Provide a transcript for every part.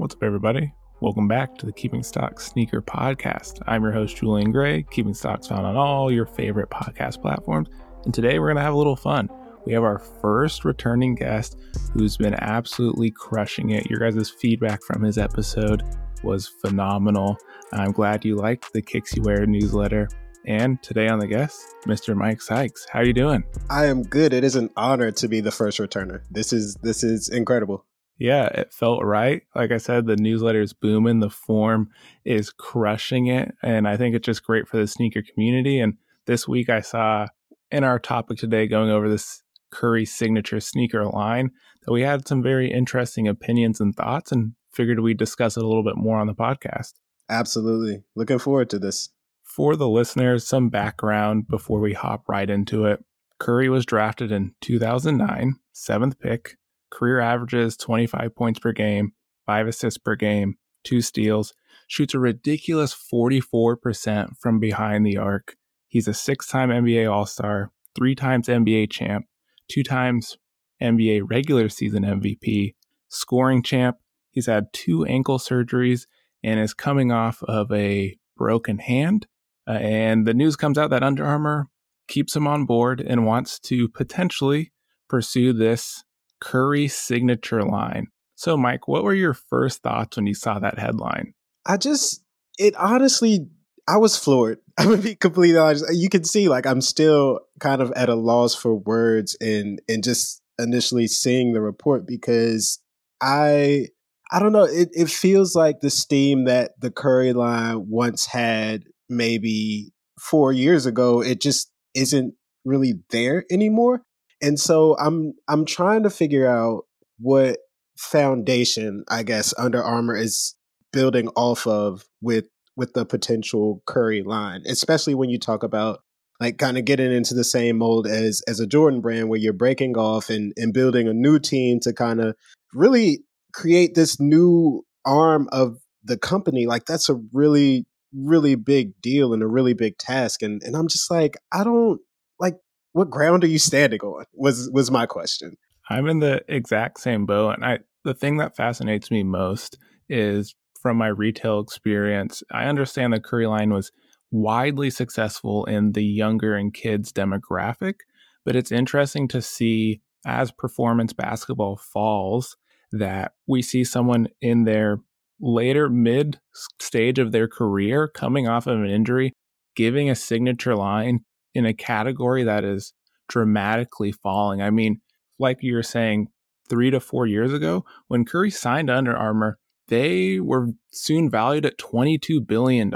What's up, everybody? Welcome back to the Keeping Stocks Sneaker Podcast. I'm your host, Julian Gray. Keeping Stocks found on all your favorite podcast platforms. And today we're going to have a little fun. We have our first returning guest who's been absolutely crushing it. Your guys' feedback from his episode was phenomenal. I'm glad you liked the Kicks You Wear newsletter. And today on the guest, Mr. Mike Sykes. How are you doing? I am good. It is an honor to be the first returner. This is this is incredible. Yeah, it felt right. Like I said, the newsletter is booming. The form is crushing it. And I think it's just great for the sneaker community. And this week I saw in our topic today, going over this Curry signature sneaker line, that we had some very interesting opinions and thoughts and figured we'd discuss it a little bit more on the podcast. Absolutely. Looking forward to this. For the listeners, some background before we hop right into it. Curry was drafted in 2009, seventh pick, career averages 25 points per game, five assists per game, two steals, shoots a ridiculous 44% from behind the arc. He's a six time NBA All Star, three times NBA champ, two times NBA regular season MVP, scoring champ. He's had two ankle surgeries and is coming off of a broken hand. Uh, and the news comes out that Under Armour keeps him on board and wants to potentially pursue this Curry signature line. So, Mike, what were your first thoughts when you saw that headline? I just, it honestly, I was floored. I'm gonna be completely honest. You can see, like, I'm still kind of at a loss for words and and just initially seeing the report because I, I don't know. It it feels like the steam that the Curry line once had, maybe four years ago. It just isn't really there anymore. And so I'm I'm trying to figure out what foundation I guess Under Armour is building off of with with the potential Curry line, especially when you talk about like kind of getting into the same mold as as a Jordan brand where you're breaking off and and building a new team to kind of really create this new arm of the company like that's a really really big deal and a really big task. And and I'm just like I don't what ground are you standing on? Was was my question. I'm in the exact same boat, and I the thing that fascinates me most is from my retail experience. I understand the Curry line was widely successful in the younger and kids demographic, but it's interesting to see as performance basketball falls that we see someone in their later mid stage of their career coming off of an injury giving a signature line in a category that is dramatically falling. I mean, like you were saying, three to four years ago, when Curry signed Under Armour, they were soon valued at $22 billion.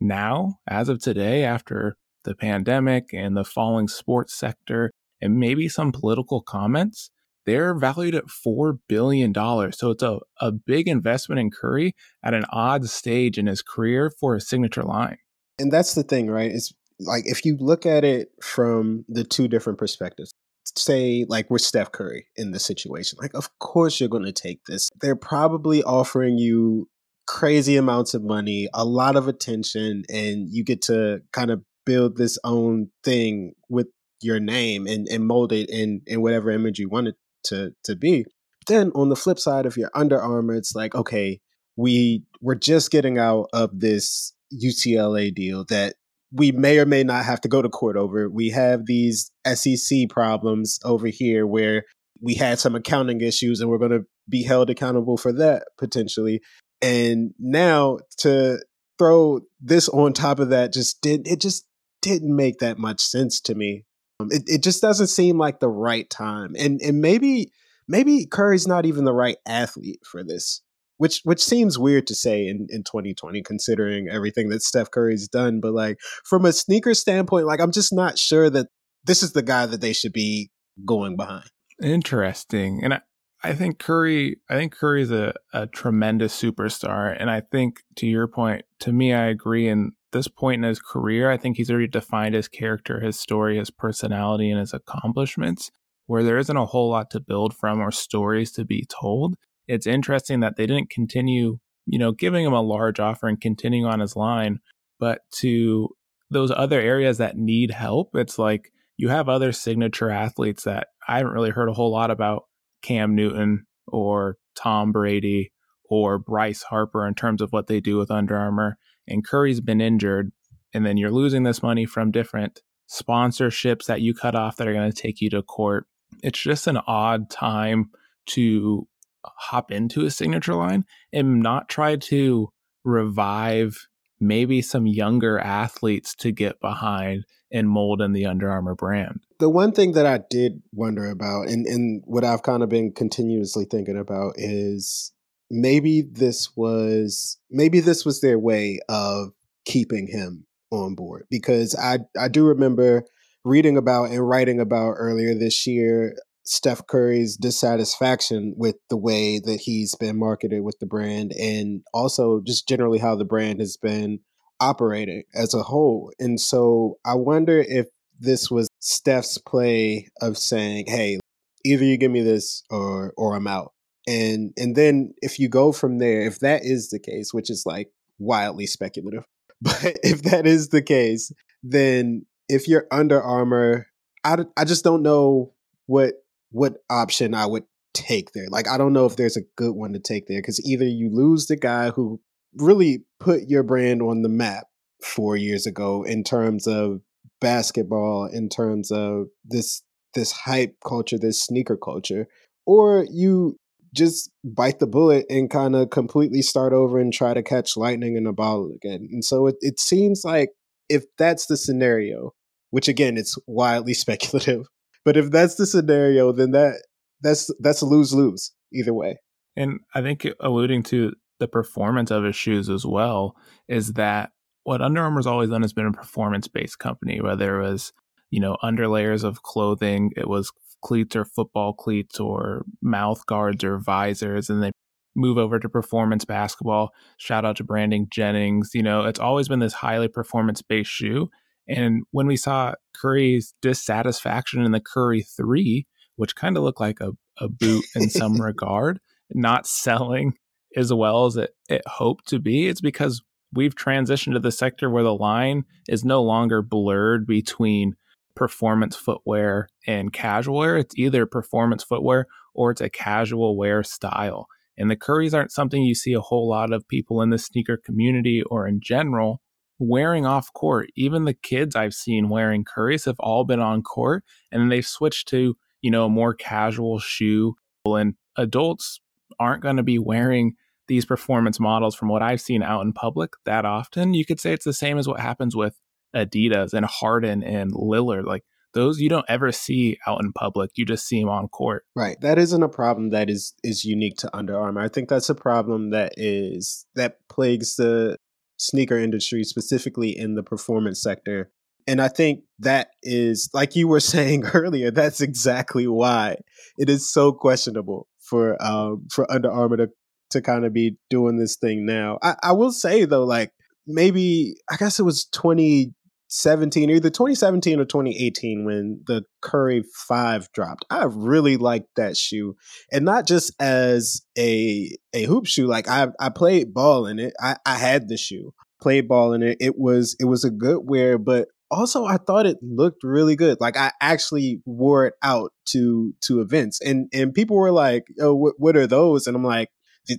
Now, as of today, after the pandemic and the falling sports sector and maybe some political comments, they're valued at $4 billion. So it's a, a big investment in Curry at an odd stage in his career for a signature line. And that's the thing, right? It's like if you look at it from the two different perspectives, say like with Steph Curry in this situation, like of course you're going to take this. They're probably offering you crazy amounts of money, a lot of attention, and you get to kind of build this own thing with your name and, and mold it in in whatever image you want it to to be. Then on the flip side of your Under Armour, it's like okay, we we're just getting out of this UCLA deal that we may or may not have to go to court over. We have these SEC problems over here where we had some accounting issues and we're going to be held accountable for that potentially. And now to throw this on top of that just didn't it just didn't make that much sense to me. Um, it it just doesn't seem like the right time. And and maybe maybe Curry's not even the right athlete for this which which seems weird to say in, in 2020 considering everything that Steph Curry's done. But like from a sneaker standpoint, like I'm just not sure that this is the guy that they should be going behind. Interesting. And I, I think Curry I think Curry's a, a tremendous superstar. And I think to your point, to me I agree in this point in his career, I think he's already defined his character, his story, his personality, and his accomplishments, where there isn't a whole lot to build from or stories to be told it's interesting that they didn't continue, you know, giving him a large offer and continuing on his line, but to those other areas that need help, it's like you have other signature athletes that I haven't really heard a whole lot about Cam Newton or Tom Brady or Bryce Harper in terms of what they do with Under Armour. And Curry's been injured, and then you're losing this money from different sponsorships that you cut off that are going to take you to court. It's just an odd time to hop into a signature line and not try to revive maybe some younger athletes to get behind and mold in the Under Armour brand. The one thing that I did wonder about, and, and what I've kind of been continuously thinking about, is maybe this was maybe this was their way of keeping him on board because I I do remember reading about and writing about earlier this year Steph Curry's dissatisfaction with the way that he's been marketed with the brand and also just generally how the brand has been operating as a whole. And so I wonder if this was Steph's play of saying, "Hey, either you give me this or or I'm out." And and then if you go from there, if that is the case, which is like wildly speculative, but if that is the case, then if you're Under Armour, I, I just don't know what what option I would take there. Like I don't know if there's a good one to take there because either you lose the guy who really put your brand on the map four years ago in terms of basketball, in terms of this this hype culture, this sneaker culture, or you just bite the bullet and kind of completely start over and try to catch lightning in a bottle again. And so it, it seems like if that's the scenario, which again it's wildly speculative, but if that's the scenario, then that that's that's a lose lose either way. And I think alluding to the performance of his shoes as well is that what Under Armour's always done has been a performance based company, whether it was you know under layers of clothing, it was cleats or football cleats or mouth guards or visors, and they move over to performance basketball. Shout out to Brandon Jennings. You know, it's always been this highly performance based shoe. And when we saw Curry's dissatisfaction in the Curry 3, which kind of looked like a, a boot in some regard, not selling as well as it, it hoped to be, it's because we've transitioned to the sector where the line is no longer blurred between performance footwear and casual wear. It's either performance footwear or it's a casual wear style. And the Curries aren't something you see a whole lot of people in the sneaker community or in general wearing off court. Even the kids I've seen wearing Currys have all been on court and then they've switched to, you know, a more casual shoe. And adults aren't going to be wearing these performance models from what I've seen out in public that often. You could say it's the same as what happens with Adidas and Harden and Lillard. Like those you don't ever see out in public. You just see them on court. Right. That isn't a problem that is is unique to Under Armour. I think that's a problem that is that plagues the sneaker industry, specifically in the performance sector. And I think that is, like you were saying earlier, that's exactly why it is so questionable for um, for Under Armour to to kind of be doing this thing now. I, I will say though, like maybe I guess it was twenty 17 either 2017 or 2018 when the curry 5 dropped. I really liked that shoe and not just as a a hoop shoe like i i played ball in it. I i had the shoe played ball in it. It was it was a good wear but also i thought it looked really good. Like i actually wore it out to to events and and people were like oh what, what are those? And i'm like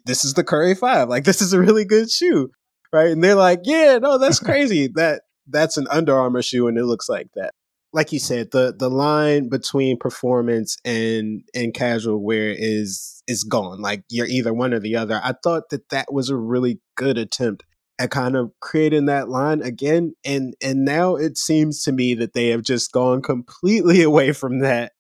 this is the curry 5 like this is a really good shoe. Right? And they're like yeah no that's crazy that that's an Under Armour shoe and it looks like that. Like you said, the the line between performance and and casual wear is is gone. Like you're either one or the other. I thought that that was a really good attempt at kind of creating that line again and and now it seems to me that they have just gone completely away from that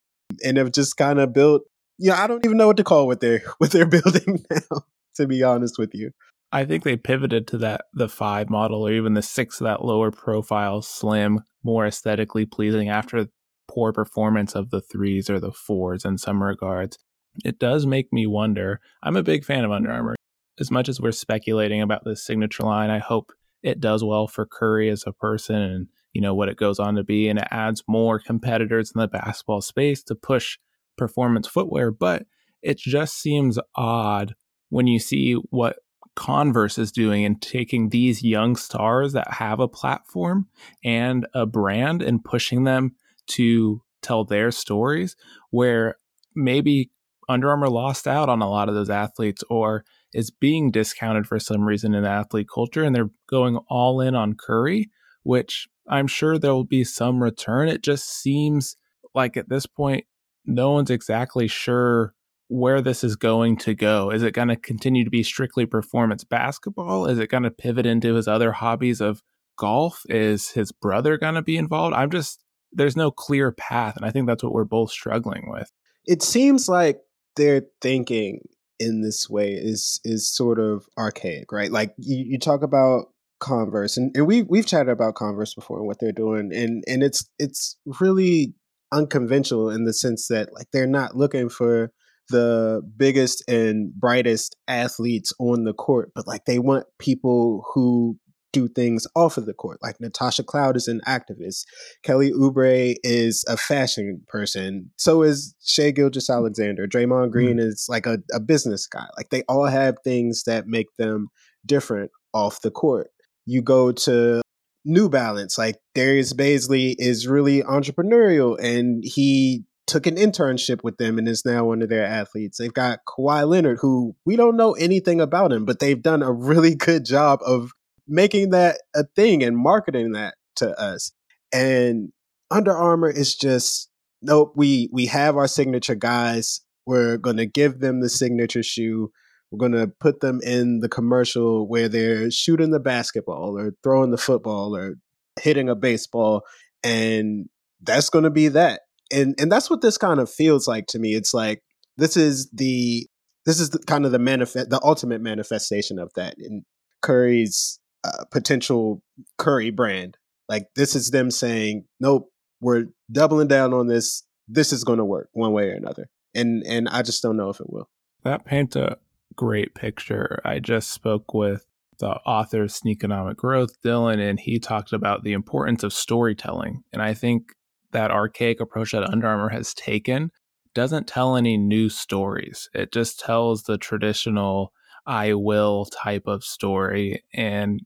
and have just kind of built yeah, I don't even know what to call what they're what they're building now, to be honest with you. I think they pivoted to that the five model or even the six that lower profile, slim, more aesthetically pleasing after poor performance of the threes or the fours in some regards. It does make me wonder. I'm a big fan of Under mm-hmm. Armour. As much as we're speculating about this signature line, I hope it does well for Curry as a person and you know what it goes on to be and it adds more competitors in the basketball space to push performance footwear, but it just seems odd when you see what Converse is doing and taking these young stars that have a platform and a brand and pushing them to tell their stories where maybe Under Armour lost out on a lot of those athletes or is being discounted for some reason in athlete culture and they're going all in on Curry, which I'm sure there will be some return. It just seems like at this point, no one's exactly sure where this is going to go. Is it going to continue to be strictly performance basketball? Is it going to pivot into his other hobbies of golf? Is his brother going to be involved? I'm just, there's no clear path. And I think that's what we're both struggling with. It seems like they're thinking in this way is is sort of archaic, right? Like you, you talk about Converse, and, and we we've chatted about Converse before and what they're doing, and and it's it's really unconventional in the sense that like they're not looking for the biggest and brightest athletes on the court, but like they want people who do things off of the court. Like Natasha Cloud is an activist. Kelly Oubre is a fashion person. So is Shai Gilgeous-Alexander. Draymond Green mm. is like a, a business guy. Like they all have things that make them different off the court. You go to New Balance, like Darius Bazley is really entrepreneurial and he took an internship with them and is now one of their athletes. They've got Kawhi Leonard, who we don't know anything about him, but they've done a really good job of making that a thing and marketing that to us. And Under Armour is just nope. We we have our signature guys. We're gonna give them the signature shoe. We're gonna put them in the commercial where they're shooting the basketball or throwing the football or hitting a baseball, and that's gonna be that. And and that's what this kind of feels like to me. It's like this is the this is the, kind of the manifest the ultimate manifestation of that in Curry's uh, potential Curry brand. Like this is them saying, nope, we're doubling down on this. This is going to work one way or another. And and I just don't know if it will. That paints a great picture. I just spoke with the author of Sneakonomic Growth, Dylan, and he talked about the importance of storytelling. And I think that archaic approach that Under Armour has taken doesn't tell any new stories. It just tells the traditional I will type of story. And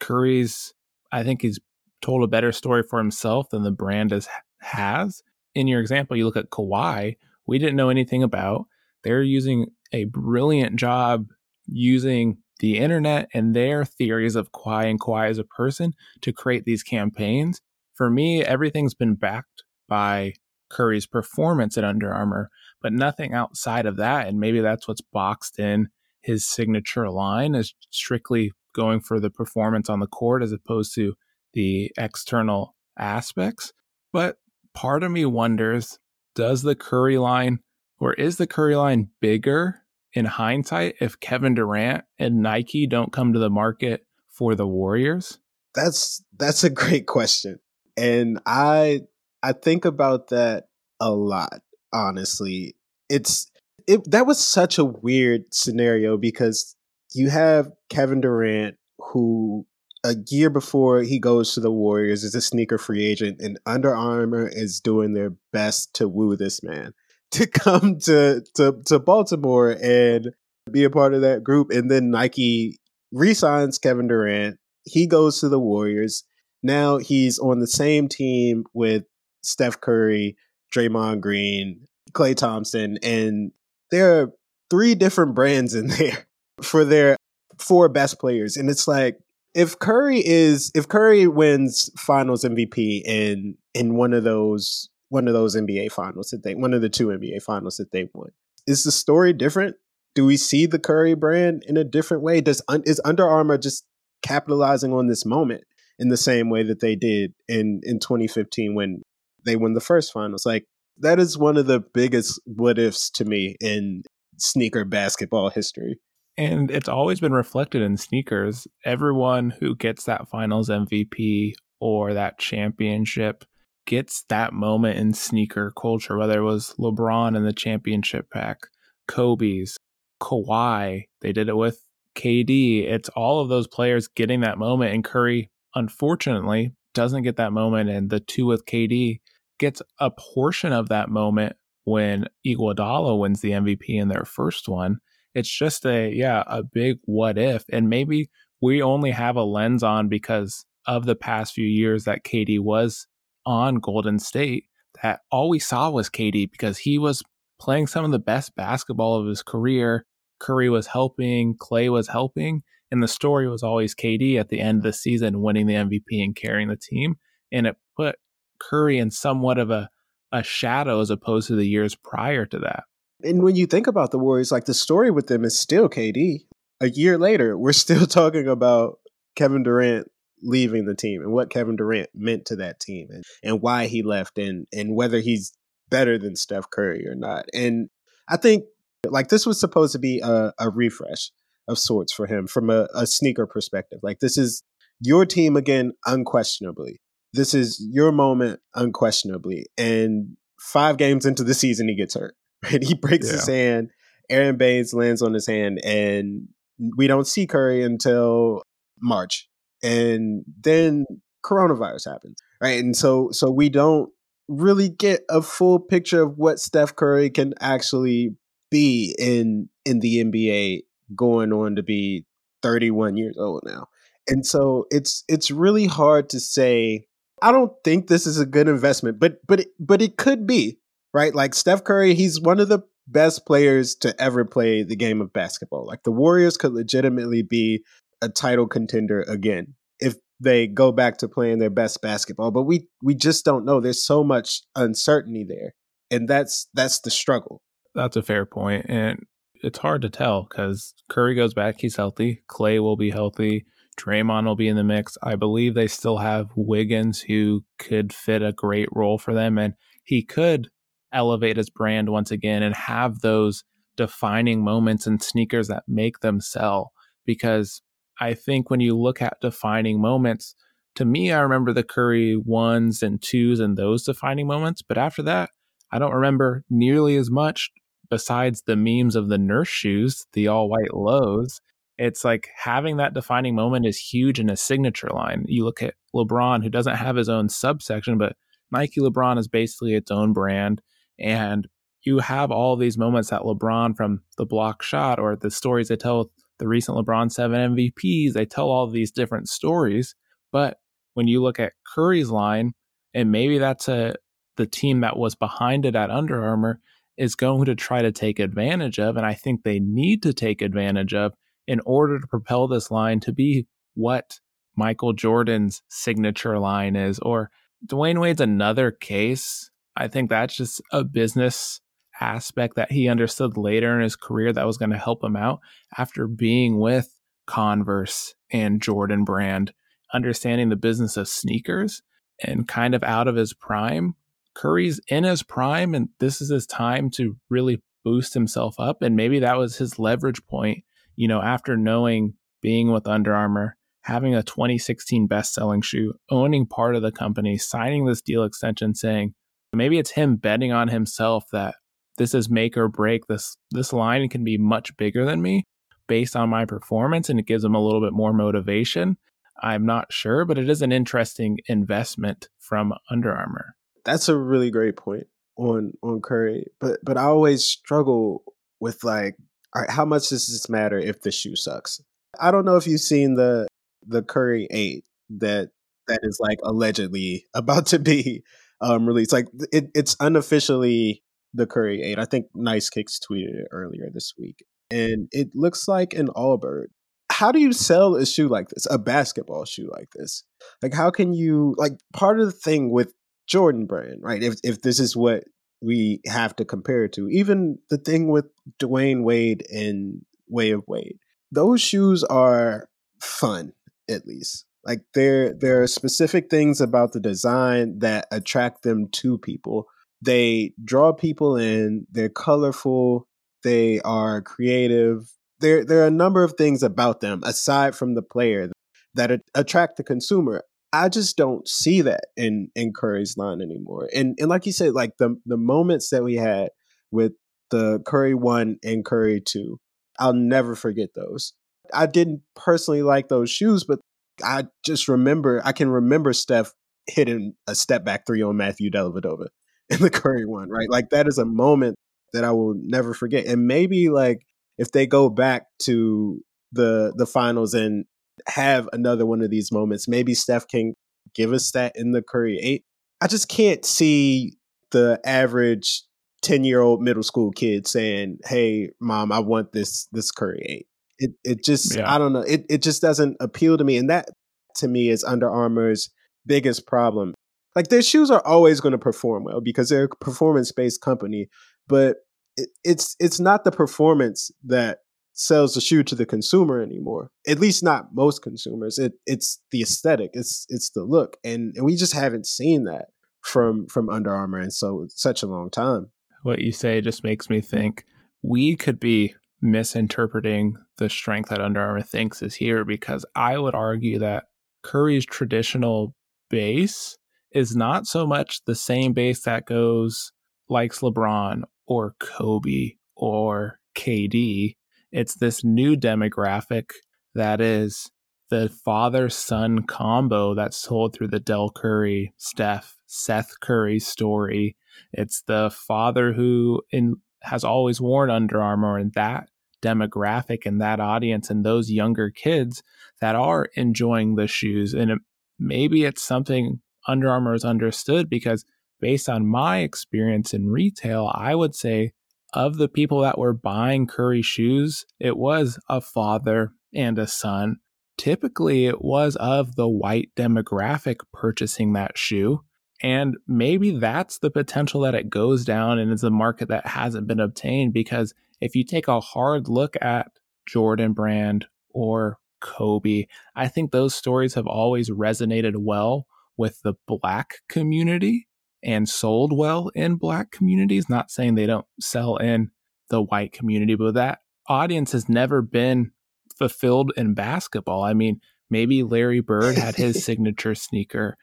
Curry's, I think he's told a better story for himself than the brand has. has. In your example, you look at Kawhi, we didn't know anything about. They're using a brilliant job using the internet and their theories of Kawhi and Kawhi as a person to create these campaigns. For me, everything's been backed by Curry's performance at Under Armour, but nothing outside of that. And maybe that's what's boxed in his signature line is strictly going for the performance on the court as opposed to the external aspects. But part of me wonders does the Curry line or is the Curry line bigger in hindsight if Kevin Durant and Nike don't come to the market for the Warriors? That's that's a great question. And I I think about that a lot, honestly. It's it that was such a weird scenario because you have Kevin Durant, who a year before he goes to the Warriors is a sneaker free agent, and Under Armour is doing their best to woo this man to come to to to Baltimore and be a part of that group. And then Nike resigns Kevin Durant. He goes to the Warriors. Now he's on the same team with Steph Curry, Draymond Green, Klay Thompson, and there are three different brands in there for their four best players. And it's like if Curry is if Curry wins finals MVP in in one of those one of those NBA finals that they one of the two NBA finals that they won. Is the story different? Do we see the Curry brand in a different way? Does is Under Armour just capitalizing on this moment in the same way that they did in in 2015 when they won the first finals? Like that is one of the biggest what ifs to me in sneaker basketball history. And it's always been reflected in sneakers. Everyone who gets that finals MVP or that championship gets that moment in sneaker culture, whether it was LeBron in the championship pack, Kobe's, Kawhi, they did it with KD. It's all of those players getting that moment. And Curry, unfortunately, doesn't get that moment. And the two with KD gets a portion of that moment when Iguodala wins the MVP in their first one it's just a yeah a big what if and maybe we only have a lens on because of the past few years that KD was on Golden State that all we saw was KD because he was playing some of the best basketball of his career Curry was helping, Klay was helping, and the story was always KD at the end of the season winning the MVP and carrying the team. And it put Curry in somewhat of a, a shadow as opposed to the years prior to that. And when you think about the Warriors, like the story with them is still KD. A year later, we're still talking about Kevin Durant leaving the team and what Kevin Durant meant to that team and, and why he left and and whether he's better than Steph Curry or not. And I think like this was supposed to be a, a refresh of sorts for him from a, a sneaker perspective. Like this is your team again, unquestionably. This is your moment, unquestionably. And five games into the season, he gets hurt. Right? He breaks yeah. his hand. Aaron Baynes lands on his hand, and we don't see Curry until March, and then coronavirus happens, right? And so, so we don't really get a full picture of what Steph Curry can actually be in in the NBA going on to be 31 years old now. And so it's it's really hard to say I don't think this is a good investment, but but it, but it could be, right? Like Steph Curry, he's one of the best players to ever play the game of basketball. Like the Warriors could legitimately be a title contender again if they go back to playing their best basketball, but we we just don't know. There's so much uncertainty there. And that's that's the struggle. That's a fair point. And it's hard to tell because Curry goes back, he's healthy. Klay will be healthy. Draymond will be in the mix. I believe they still have Wiggins who could fit a great role for them, and he could elevate his brand once again and have those defining moments and sneakers that make them sell. Because I think when you look at defining moments, to me, I remember the Curry ones and twos and those defining moments. But after that, I don't remember nearly as much besides the memes of the nurse shoes, the all white lows, it's like having that defining moment is huge in a signature line. You look at LeBron, who doesn't have his own subsection, but Nike LeBron is basically its own brand. And you have all these moments that LeBron from the block shot or the stories they tell the recent LeBron 7 MVPs, they tell all these different stories. But when you look at Curry's line, and maybe that's a the team that was behind it at Under Armour, is going to try to take advantage of. And I think they need to take advantage of in order to propel this line to be what Michael Jordan's signature line is. Or Dwyane Wade's another case. I think that's just a business aspect that he understood later in his career that was going to help him out after being with Converse and Jordan Brand, understanding the business of sneakers and kind of out of his prime. Curry's in his prime, and this is his time to really boost himself up. And maybe that was his leverage point, you know, after knowing being with Under Armour, having a 2016 best selling shoe, owning part of the company, signing this deal extension, saying maybe it's him betting on himself that this is make or break. This this line can be much bigger than me based on my performance, and it gives him a little bit more motivation. I'm not sure, but it is an interesting investment from Under Armour that's a really great point on on Curry. But but I always struggle with like, all right, how much does this matter if the shoe sucks? I don't know if you've seen the the Curry eight that that is like allegedly about to be um released. Like it, it's unofficially the Curry eight. I think Nice Kicks tweeted it earlier this week, and it looks like an Allbird. How do you sell a shoe like this, a basketball shoe like this? Like, how can you like part of the thing with Jordan brand, right? If if this is what we have to compare to, even the thing with Dwyane Wade and Way of Wade, those shoes are fun at least. Like there there are specific things about the design that attract them to people. They draw people in. They're colorful. They are creative. There there are a number of things about them aside from the player that attract the consumer. I just don't see that in in Curry's line anymore. And and like you said, like the the moments that we had with the Curry one and Curry two, I'll never forget those. I didn't personally like those shoes, but I just remember I can remember Steph hitting a step back three on Matthew Dellavedova in the Curry one, right? Like that is a moment that I will never forget. And maybe like if they go back to the the finals and have another one of these moments. Maybe Steph can give us that in the Curry eight. I just can't see the average 10 year old middle school kid saying, Hey, mom, I want this this Curry 8. It it just yeah. I don't know. It it just doesn't appeal to me. And that to me is Under Armour's biggest problem. Like their shoes are always going to perform well because they're a performance based company, but it, it's it's not the performance that sells the shoe to the consumer anymore. At least not most consumers. It it's the aesthetic. It's it's the look, and, and we just haven't seen that from from Under Armour in so such a long time. What you say just makes me think we could be misinterpreting the strength that Under Armour thinks is here because I would argue that Curry's traditional base is not so much the same base that goes likes LeBron or Kobe or KD. It's this new demographic that is the father son combo that's told through the Del Curry, Steph, Seth Curry story. It's the father who in, has always worn Under Armour, and that demographic and that audience and those younger kids that are enjoying the shoes. And it, maybe it's something Under Armour has understood because based on my experience in retail, I would say of the people that were buying Curry shoes, it was a father and a son. Typically, it was of the white demographic purchasing that shoe. And maybe that's the potential that it goes down and is a market that hasn't been obtained because if you take a hard look at Jordan Brand or Kobe, I think those stories have always resonated well with the black community and sold well in black communities. Not saying they don't sell in the white community, but that audience has never been fulfilled in basketball. I mean, maybe Larry Bird had his signature sneaker.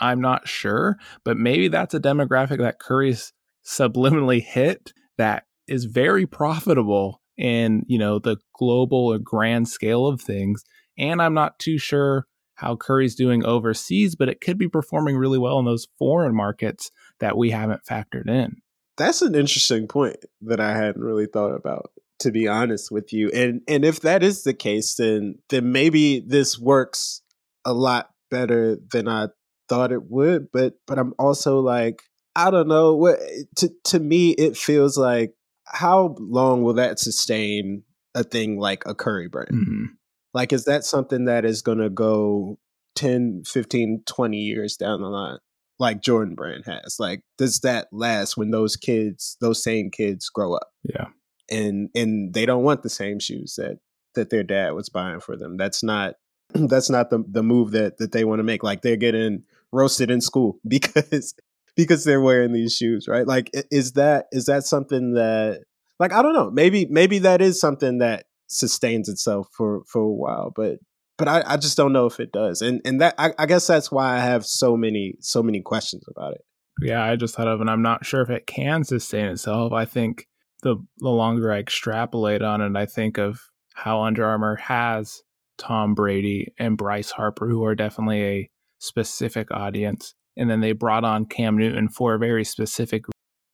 I'm not sure, but maybe that's a demographic that Curry's subliminally hit that is very profitable in, you know, the global or grand scale of things. And I'm not too sure how Curry's doing overseas, but it could be performing really well in those foreign markets that we haven't factored in. That's an interesting point that I hadn't really thought about to be honest with you. And and if that is the case then then maybe this works a lot better than I thought it would, but but I'm also like I don't know what to to me it feels like how long will that sustain a thing like a curry brand? Mm-hmm. Like, is that something that is going to go 10, 15, 20 years down the line? Like Jordan Brand has. Like, does that last when those kids, those same kids grow up? Yeah. And and they don't want the same shoes that that their dad was buying for them. That's not that's not the the move that that they want to make. Like they're getting roasted in school because because they're wearing these shoes, right? Like, is that is that something that, like, I don't know, maybe maybe that is something that sustains itself for for a while, but but I, I just don't know if it does, and and that I, I guess that's why I have so many so many questions about it. Yeah, I just thought of, and I'm not sure if it can sustain itself. I think the the longer I extrapolate on it, I think of how Under Armour has Tom Brady and Bryce Harper, who are definitely a specific audience and then they brought on Cam Newton for a very specific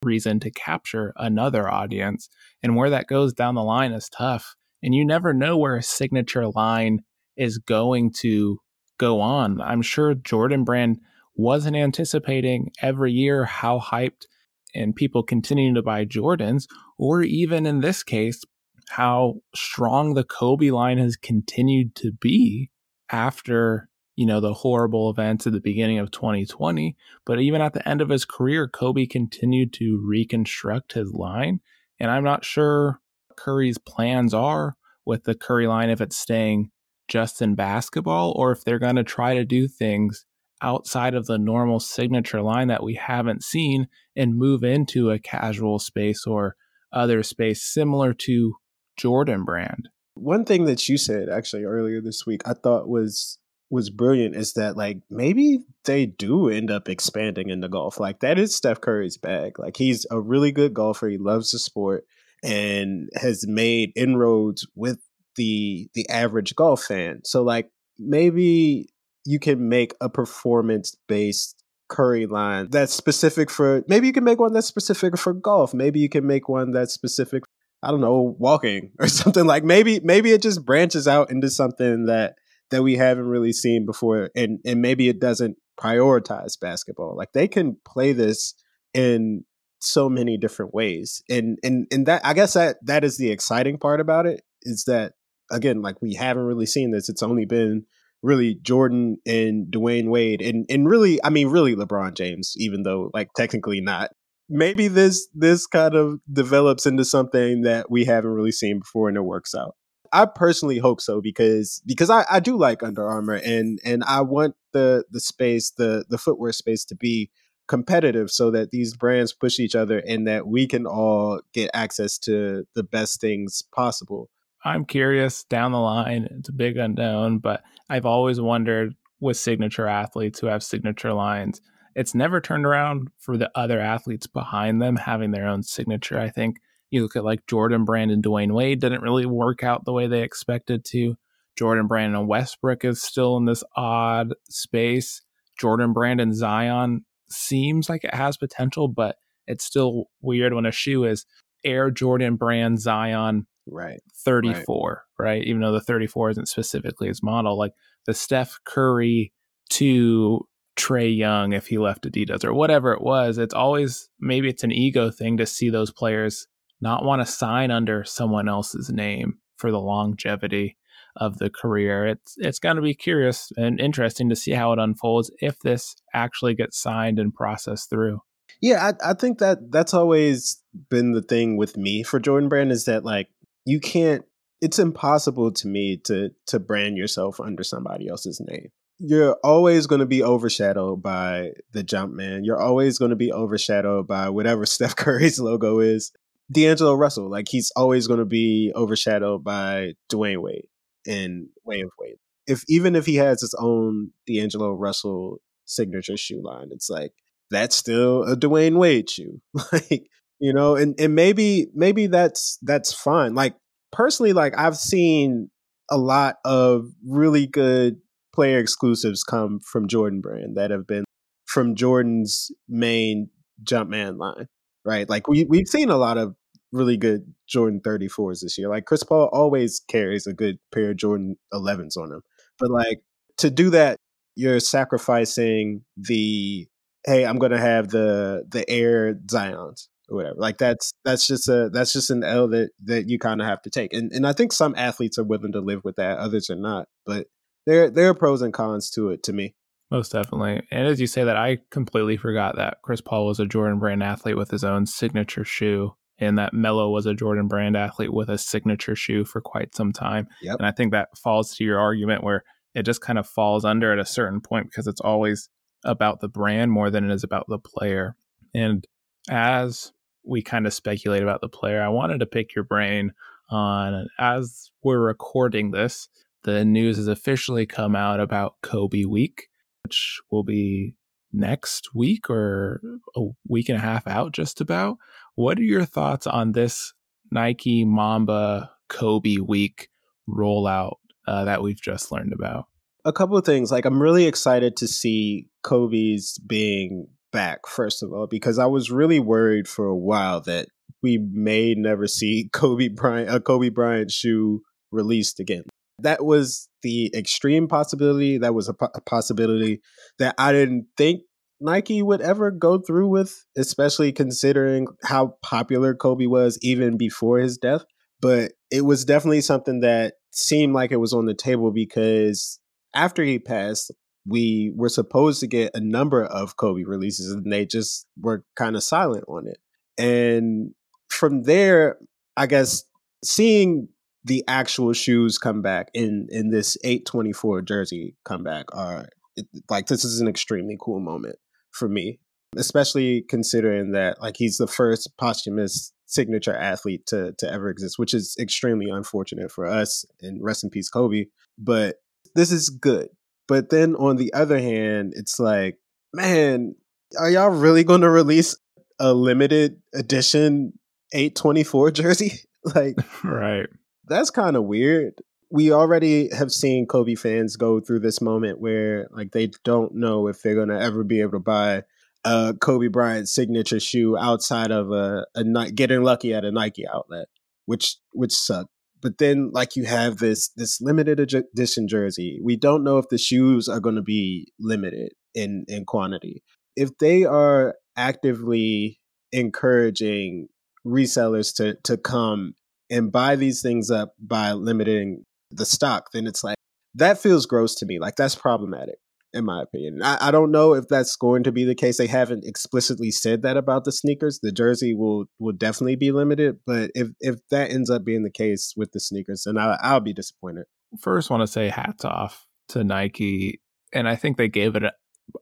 reason to capture another audience. And where that goes down the line is tough. And you never know where a signature line is going to go on. I'm sure Jordan Brand wasn't anticipating every year how hyped and people continuing to buy Jordans, or even in this case, how strong the Kobe line has continued to be after you know, the horrible events at the beginning of 2020. But even at the end of his career, Kobe continued to reconstruct his line. And I'm not sure Curry's plans are with the Curry line if it's staying just in basketball or if they're going to try to do things outside of the normal signature line that we haven't seen and move into a casual space or other space similar to Jordan brand. One thing that you said actually earlier this week I thought was was brilliant is that like maybe they do end up expanding into golf. Like that is Steph Curry's bag. Like he's a really good golfer. He loves the sport and has made inroads with the the average golf fan. So like maybe you can make a performance based Curry line that's specific for maybe you can make one that's specific for golf. Maybe you can make one that's specific I don't know, walking or something like maybe maybe it just branches out into something that that we haven't really seen before and and maybe it doesn't prioritize basketball like they can play this in so many different ways. And and and that I guess that that is the exciting part about it is that again, like we haven't really seen this. It's only been really Jordan and Dwyane Wade and and really I mean really LeBron James, even though like technically not. Maybe this this kind of develops into something that we haven't really seen before and it works out. I personally hope so because because I, I do like Under Armour and and I want the the space the the footwear space to be competitive so that these brands push each other and that we can all get access to the best things possible. I'm curious down the line. It's a big unknown, but I've always wondered with signature athletes who have signature lines, it's never turned around for the other athletes behind them having their own signature. I think you look at like Jordan Brand and Dwyane Wade didn't really work out the way they expected to. Jordan Brand and Westbrook is still in this odd space. Jordan Brand and Zion seems like it has potential, but it's still weird when a shoe is Air Jordan Brand Zion right 34 right. right even though the 34 isn't specifically his model like the Steph Curry to Trae Young if he left Adidas or whatever it was it's always maybe it's an ego thing to see those players not want to sign under someone else's name for the longevity of the career. It's it's going to be curious and interesting to see how it unfolds if this actually gets signed and processed through. Yeah, I, I think that that's always been the thing with me for Jordan Brand is that like you can't. It's impossible to me to to brand yourself under somebody else's name. You're always going to be overshadowed by the Jumpman. You're always going to be overshadowed by whatever Steph Curry's logo is. D'Angelo Russell, like he's always going to be overshadowed by Dwyane Wade and Way of Wade. If even if he has his own D'Angelo Russell signature shoe line, it's like that's still a Dwyane Wade shoe, like you know. And and maybe maybe that's that's fine. Like personally, like I've seen a lot of really good player exclusives come from Jordan Brand that have been from Jordan's main Jumpman line right? Like we we've seen a lot of really good Jordan 34s this year. Like Chris Paul always carries a good pair of Jordan 11s on him. But like to do that, you're sacrificing the hey, I'm gonna have the the Air Zions or whatever. Like that's that's just a that's just an L that that you kind of have to take. And and I think some athletes are willing to live with that, others are not. But there there are pros and cons to it to me. Most definitely. And as you say that, I completely forgot that Chris Paul was a Jordan Brand athlete with his own signature shoe and that Melo was a Jordan Brand athlete with a signature shoe for quite some time. Yep. And I think that falls to your argument where it just kind of falls under at a certain point because it's always about the brand more than it is about the player. And as we kind of speculate about the player, I wanted to pick your brain on as we're recording this, the news has officially come out about Kobe Week which will be next week or a week and a half out, just about. What are your thoughts on this Nike Mamba Kobe Week rollout uh, that we've just learned about? A couple of things. Like, I'm really excited to see Kobe's being back, first of all, because I was really worried for a while that we may never see Kobe Bryant, a Kobe Bryant shoe released again that was the extreme possibility. That was a, po- a possibility that I didn't think Nike would ever go through with, especially considering how popular Kobe was even before his death. But it was definitely something that seemed like it was on the table because after he passed, we were supposed to get a number of Kobe releases and they just were kind of silent on it. And from there, I guess seeing the actual shoes come back in in this 824 jersey comeback are it, like this is an extremely cool moment for me especially considering that like he's the first posthumous signature athlete to to ever exist which is extremely unfortunate for us and rest in peace kobe but this is good. But then on the other hand it's like man are y'all really going to release a limited edition 824 jersey? Like right that's kind of weird. We already have seen Kobe fans go through this moment where like they don't know if they're gonna ever be able to buy a Kobe Bryant signature shoe outside of a, a getting lucky at a Nike outlet, which which sucked. But then like you have this this limited edition jersey. We don't know if the shoes are going to be limited in in quantity. If they are actively encouraging resellers to to come and buy these things up by limiting the stock, then it's like that feels gross to me. Like that's problematic in my opinion. I, I, don't know if that's going to be the case. They haven't explicitly said that about the sneakers. The jersey will will definitely be limited, but if if that ends up being the case with the sneakers, then I, I'll be disappointed. First, want to say hats off to Nike, and I think they gave it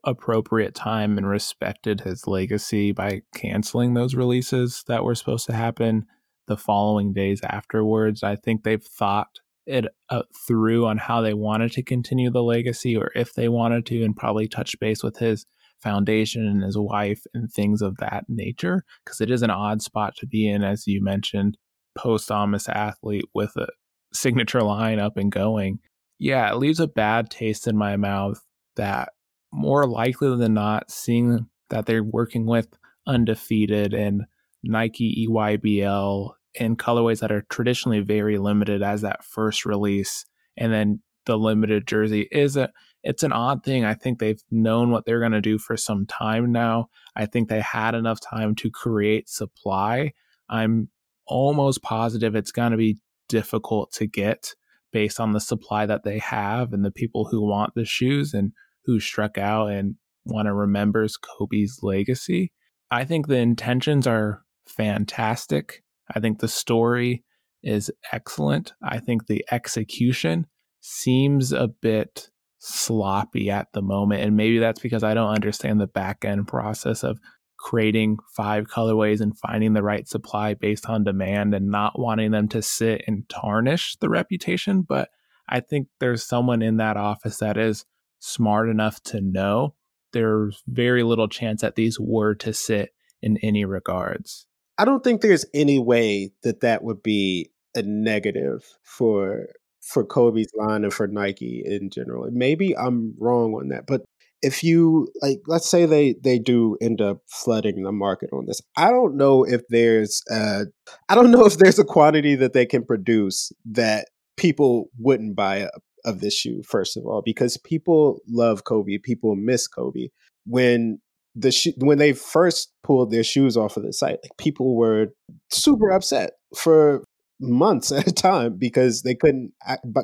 appropriate time and respected his legacy by canceling those releases that were supposed to happen the following days afterwards. I think they've thought it uh, through on how they wanted to continue the legacy or if they wanted to, and probably touch base with his foundation and his wife and things of that nature. Because it is an odd spot to be in, as you mentioned, posthumous athlete with a signature line up and going. Yeah, it leaves a bad taste in my mouth that more likely than not, seeing that they're working with undefeated and Nike EYBL in colorways that are traditionally very limited as that first release and then the limited jersey is a it's an odd thing. I think they've known what they're going to do for some time now. I think they had enough time to create supply. I'm almost positive it's going to be difficult to get based on the supply that they have and the people who want the shoes and who struck out and want to remembers Kobe's legacy. I think the intentions are fantastic. I think the story is excellent. I think the execution seems a bit sloppy at the moment. And maybe that's because I don't understand the back end process of creating five colorways and finding the right supply based on demand and not wanting them to sit and tarnish the reputation. But I think there's someone in that office that is smart enough to know there's very little chance that these were to sit in any regards. I don't think there's any way that that would be a negative for for Kobe's line and for Nike in general. Maybe I'm wrong on that, but if you like let's say they they do end up flooding the market on this i don't know if there's uh i don't know if there's a quantity that they can produce that people wouldn't buy of this shoe first of all because people love kobe people miss kobe when the sh- when they first pulled their shoes off of the site, like people were super upset for months at a time because they couldn't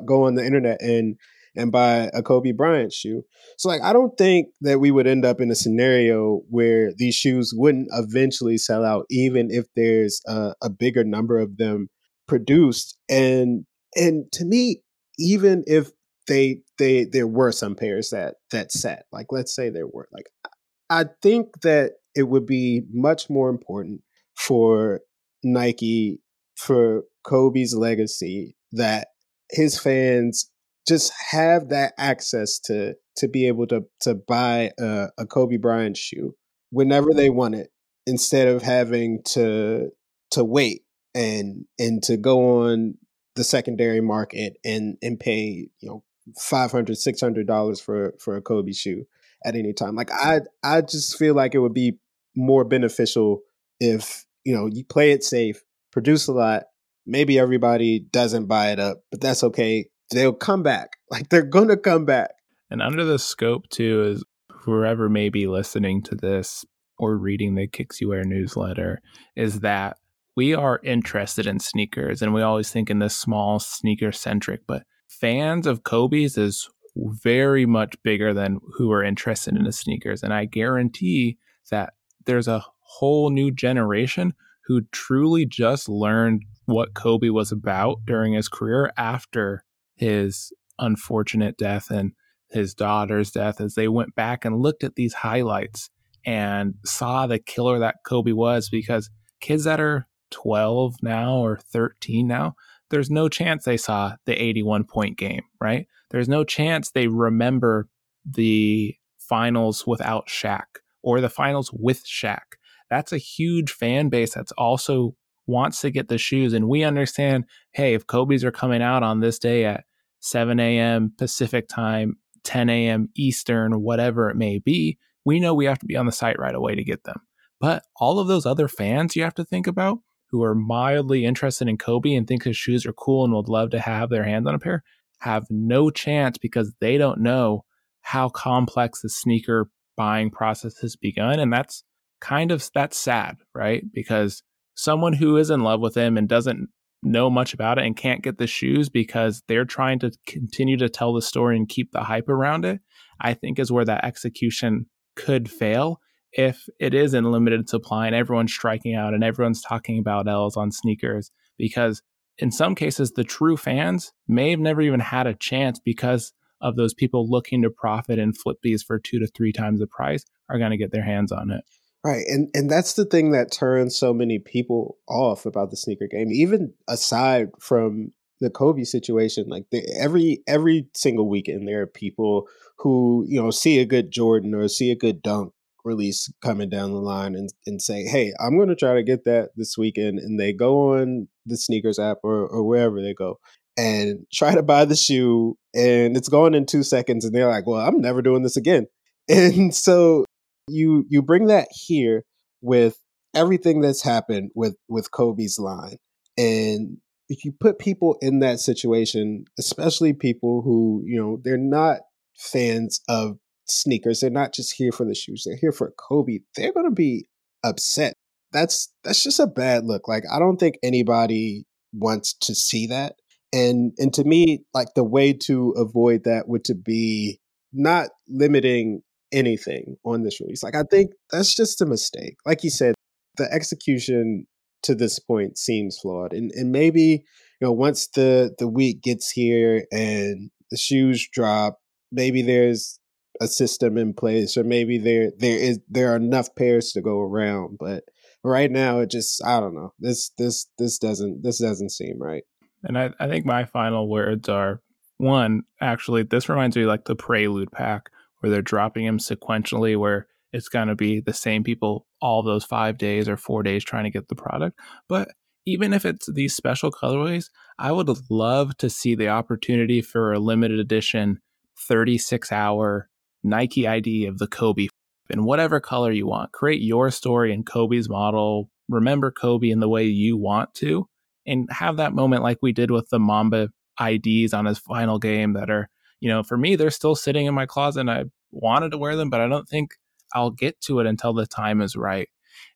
go on the internet and and buy a Kobe Bryant shoe. So like I don't think that we would end up in a scenario where these shoes wouldn't eventually sell out even if there's a, a bigger number of them produced and and to me even if they they there were some pairs that that sat like let's say there were like I think that it would be much more important for Nike, for Kobe's legacy, that his fans just have that access to to be able to to buy a, a Kobe Bryant shoe whenever they want it, instead of having to to wait and and to go on the secondary market and and pay you know 500 600 dollars for for a Kobe shoe at any time. Like I I just feel like it would be more beneficial if, you know, you play it safe, produce a lot, maybe everybody doesn't buy it up, but that's okay. They'll come back. Like they're going to come back. And under the scope too is whoever may be listening to this or reading the Kicks You Wear newsletter is that we are interested in sneakers and we always think in this small sneaker centric, but fans of Kobe's is very much bigger than who are interested in the mm-hmm. sneakers. And I guarantee that there's a whole new generation who truly just learned what Kobe was about during his career after his unfortunate death and his daughter's death as they went back and looked at these highlights and saw the killer that Kobe was because kids that are 12 now or 13 now there's no chance they saw the 81 point game, right? There's no chance they remember the finals without Shaq or the finals with Shaq. That's a huge fan base that's also wants to get the shoes. And we understand, hey, if Kobe's are coming out on this day at 7 a.m. Pacific time, 10 a.m. Eastern, whatever it may be, we know we have to be on the site right away to get them. But all of those other fans you have to think about, who are mildly interested in Kobe and think his shoes are cool and would love to have their hands on a pair have no chance because they don't know how complex the sneaker buying process has begun. And that's kind of that's sad, right? Because someone who is in love with him and doesn't know much about it and can't get the shoes because they're trying to continue to tell the story and keep the hype around it, I think is where that execution could fail if it is in limited supply and everyone's striking out and everyone's talking about L's on sneakers because in some cases the true fans may have never even had a chance because of those people looking to profit and flip these for two to three times the price are going to get their hands on it. Right. And and that's the thing that turns so many people off about the sneaker game. Even aside from the Kobe situation, like the, every every single weekend there are people who, you know, see a good Jordan or see a good dunk release coming down the line and, and say, Hey, I'm gonna try to get that this weekend and they go on the SNKRS app or, or wherever they go and try to buy the shoe and it's gone in two seconds and they're like, Well, I'm never doing this again. And so you you bring that here with everything that's happened with with Kobe's line, and if you put people in that situation, especially people who you know they're not fans of sneakers, they're not just here for the shoes, they're here for Kobe. They're going to be upset. That's that's just a bad look. Like I don't think anybody wants to see that. And and to me, like the way to avoid that would to be not limiting anything on this release. Like I think that's just a mistake. Like you said, the execution to this point seems flawed. And and maybe, you know, once the the week gets here and the shoes drop, maybe there's a system in place or maybe there there is there are enough pairs to go around, but right now it just I don't know. This this this doesn't this doesn't seem right. And I, I think my final words are one, actually, this reminds me like the prelude pack where they're dropping him sequentially, where it's going to be the same people all those five days or four days trying to get the product. But even if it's these special colorways, I would love to see the opportunity for a limited edition 36 hour Nike ID of the Kobe in whatever color you want. Create your story in Kobe's model. Remember Kobe in the way you want to, and have that moment like we did with the Mamba IDs on his final game that are you know, for me, they're still sitting in my closet and I wanted to wear them, but I don't think I'll get to it until the time is right.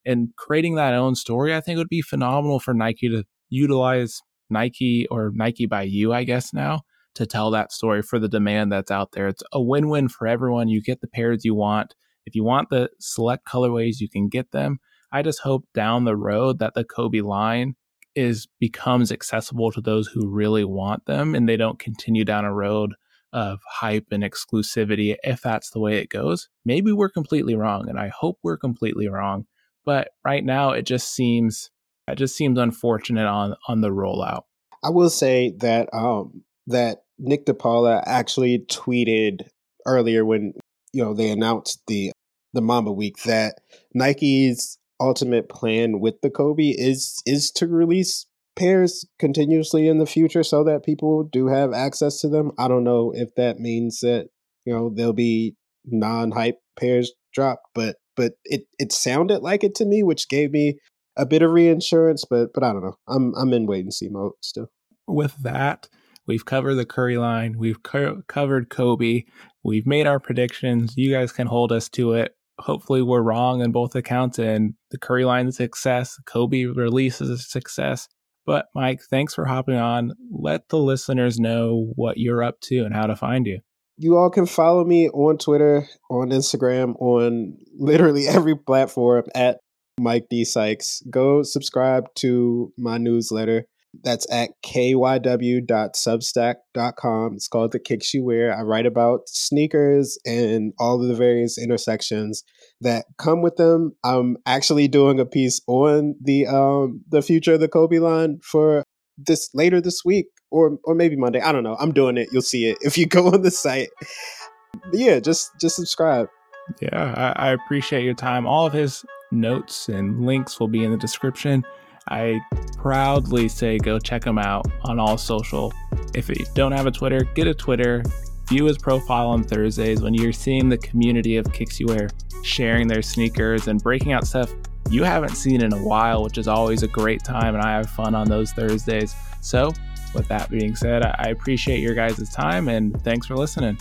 And creating that own story, I think would be phenomenal for Nike to utilize Nike or Nike by you, I guess now, to tell that story for the demand that's out there. It's a win win for everyone. You get the pairs you want. If you want the select colorways, you can get them. I just hope down the road that the Kobe line is becomes accessible to those who really want them and they don't continue down a road of hype and exclusivity if that's the way it goes. Maybe we're completely wrong and I hope we're completely wrong, but right now it just seems it just seems unfortunate on on the rollout. I will say that um that Nick DePaula actually tweeted earlier when you know they announced the the Mamba week that Nike's ultimate plan with the Kobe is is to release pairs continuously in the future so that people do have access to them. I don't know if that means that you know there'll be non-hype pairs dropped, but but it it sounded like it to me, which gave me a bit of reinsurance. But but I don't know. I'm I'm in wait and see mode still. With that, we've covered the Curry line. We've co- covered Kobe. We've made our predictions. You guys can hold us to it. Hopefully, we're wrong in both accounts, and the Curry line is a success. Kobe release is a success. But Mike, thanks for hopping on. Let the listeners know what you're up to and how to find you. You all can follow me on Twitter, on Instagram, on literally every platform at Mike D. Sykes. Go subscribe to my newsletter. That's at kyw.substack.com. It's called The Kicks You Wear. I write about sneakers and all of the various intersections that come with them. I'm actually doing a piece on the um the future of the Kobe line for this later this week or or maybe Monday. I don't know. I'm doing it. You'll see it if you go on the site. But yeah, just just subscribe. Yeah, I, I appreciate your time. All of his notes and links will be in the description. I proudly say go check him out on all social. If you don't have a Twitter, get a Twitter. View his profile on Thursdays when you're seeing the community of Kicks You Wear sharing their sneakers and breaking out stuff you haven't seen in a while, which is always a great time. And I have fun on those Thursdays. So, with that being said, I appreciate your guys' time and thanks for listening.